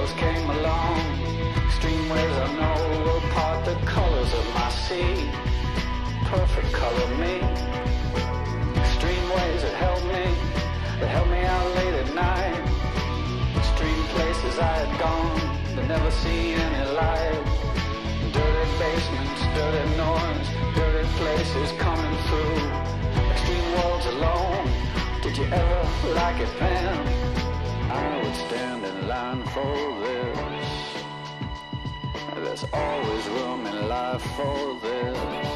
windows came along. Extreme I know will part the colors of my sea. Perfect color me. Extreme that held me, that held me out late at night. Extreme places I had gone, but never seen any light. Dirty basements, dirty noise, dirty places coming through. Extreme worlds alone. Did you ever like it, Pam? For this. There's always room in life for this.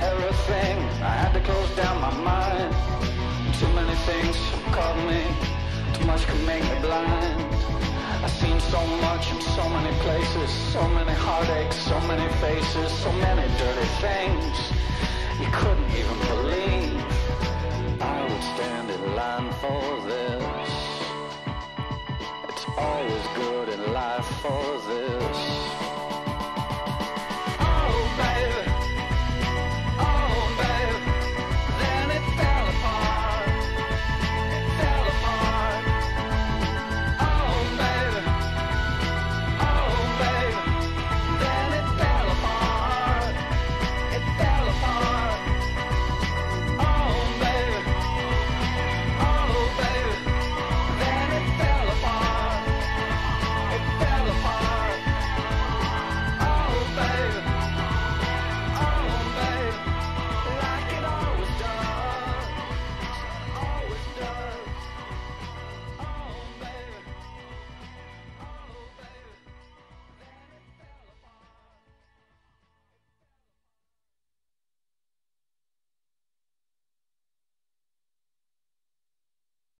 Everything. I had to close down my mind. Too many things caught me. Too much could make me blind. I've seen so much in so many places, so many heartaches, so many faces, so many dirty things you couldn't even believe.